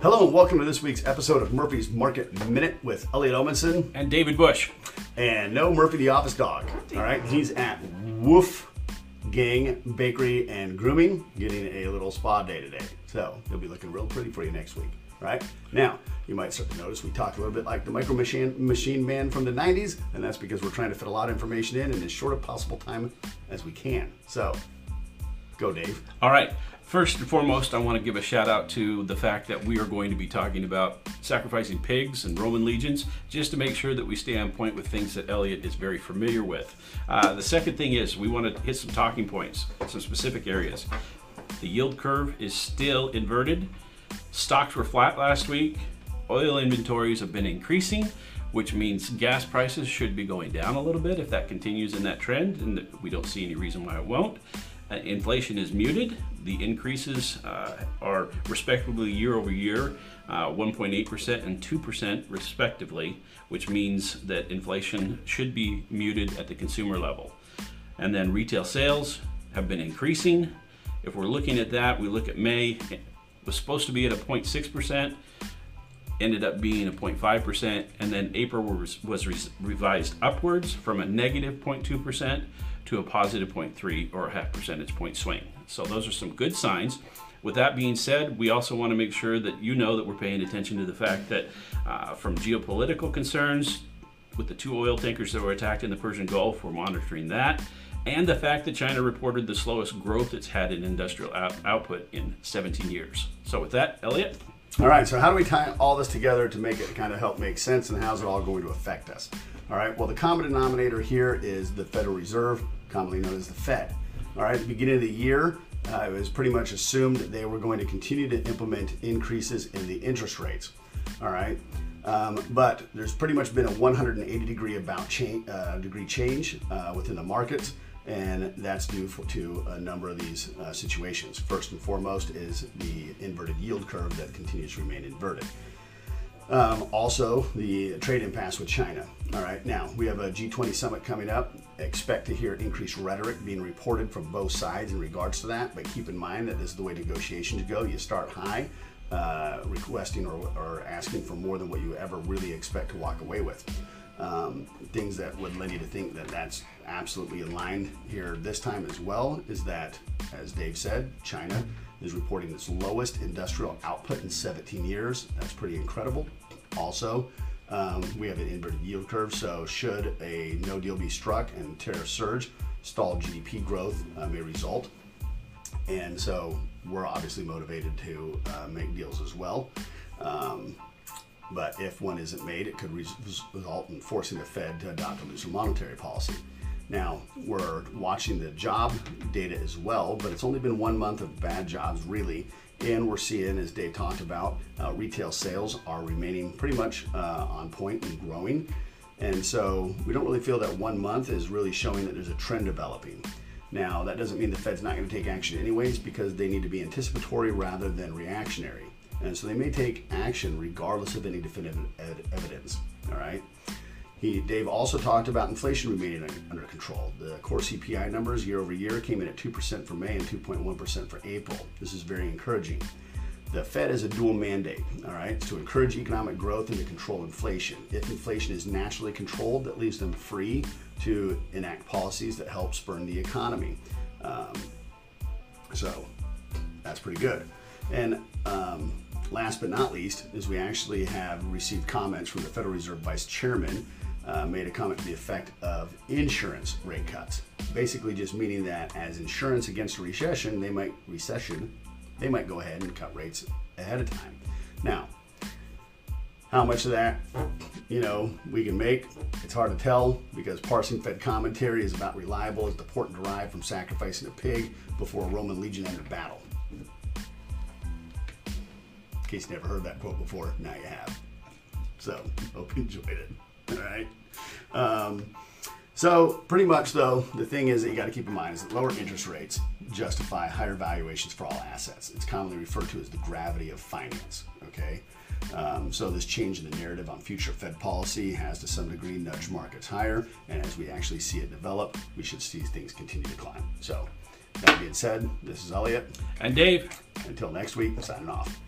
Hello and welcome to this week's episode of Murphy's Market Minute with Elliot Omenson and David Bush. and no Murphy the office dog. All right, he's at Woof Gang Bakery and Grooming, getting a little spa day today. So he'll be looking real pretty for you next week. Right now, you might start to notice we talked a little bit like the Micro Machine Machine Man from the '90s, and that's because we're trying to fit a lot of information in in as short a possible time as we can. So, go, Dave. All right. First and foremost, I want to give a shout out to the fact that we are going to be talking about sacrificing pigs and Roman legions, just to make sure that we stay on point with things that Elliot is very familiar with. Uh, the second thing is we want to hit some talking points, some specific areas. The yield curve is still inverted. Stocks were flat last week. Oil inventories have been increasing, which means gas prices should be going down a little bit if that continues in that trend, and we don't see any reason why it won't. Uh, inflation is muted. The increases uh, are respectively year over year, uh, 1.8% and 2% respectively, which means that inflation should be muted at the consumer level. And then retail sales have been increasing. If we're looking at that, we look at May, it was supposed to be at a 0.6%, ended up being a 0.5%, and then April was, was revised upwards from a negative 0.2% to a positive 0.3 or a half percentage point swing. So those are some good signs. With that being said, we also want to make sure that you know that we're paying attention to the fact that uh, from geopolitical concerns, with the two oil tankers that were attacked in the Persian Gulf, we're monitoring that. And the fact that China reported the slowest growth it's had in industrial out- output in 17 years. So, with that, Elliot? All right, so how do we tie all this together to make it kind of help make sense and how's it all going to affect us? All right, well, the common denominator here is the Federal Reserve, commonly known as the Fed. All right, at the beginning of the year, uh, it was pretty much assumed that they were going to continue to implement increases in the interest rates. All right, um, but there's pretty much been a 180 degree about change, uh, degree change uh, within the markets, and that's due for, to a number of these uh, situations. First and foremost is the inverted yield curve that continues to remain inverted. Um, also, the trade impasse with China. All right, now we have a G20 summit coming up. Expect to hear increased rhetoric being reported from both sides in regards to that, but keep in mind that this is the way negotiations go. You start high, uh, requesting or, or, asking for more than what you ever really expect to walk away with. Um, things that would lead you to think that that's absolutely aligned here this time as well is that, as Dave said, China is reporting its lowest industrial output in 17 years. That's pretty incredible. Also, um, we have an inverted yield curve, so should a no deal be struck and tariff surge, stalled GDP growth uh, may result. And so we're obviously motivated to uh, make deals as well. Um, but if one isn't made, it could result in forcing the Fed to adopt a looser monetary policy. Now, we're watching the job data as well, but it's only been one month of bad jobs, really. And we're seeing, as Dave talked about, uh, retail sales are remaining pretty much uh, on point and growing. And so we don't really feel that one month is really showing that there's a trend developing. Now, that doesn't mean the Fed's not going to take action anyways because they need to be anticipatory rather than reactionary. And so they may take action regardless of any definitive evidence. All right. He, Dave also talked about inflation remaining under control. The core CPI numbers year over year came in at 2% for May and 2.1% for April. This is very encouraging. The Fed has a dual mandate, all right, to encourage economic growth and to control inflation. If inflation is naturally controlled, that leaves them free to enact policies that help spur the economy. Um, so that's pretty good. And um, last but not least is we actually have received comments from the Federal Reserve Vice Chairman uh, made a comment to the effect of insurance rate cuts. Basically, just meaning that as insurance against a recession, they might recession, they might go ahead and cut rates ahead of time. Now, how much of that, you know, we can make, it's hard to tell because parsing Fed commentary is about reliable as the port derived from sacrificing a pig before a Roman legion entered battle. In case you never heard that quote before, now you have. So, hope you enjoyed it. All right. Um, so pretty much though, the thing is that you got to keep in mind is that lower interest rates justify higher valuations for all assets. It's commonly referred to as the gravity of finance. Okay. Um, so this change in the narrative on future Fed policy has to some degree nudged markets higher, and as we actually see it develop, we should see things continue to climb. So that being said, this is Elliot and Dave. Until next week, signing off.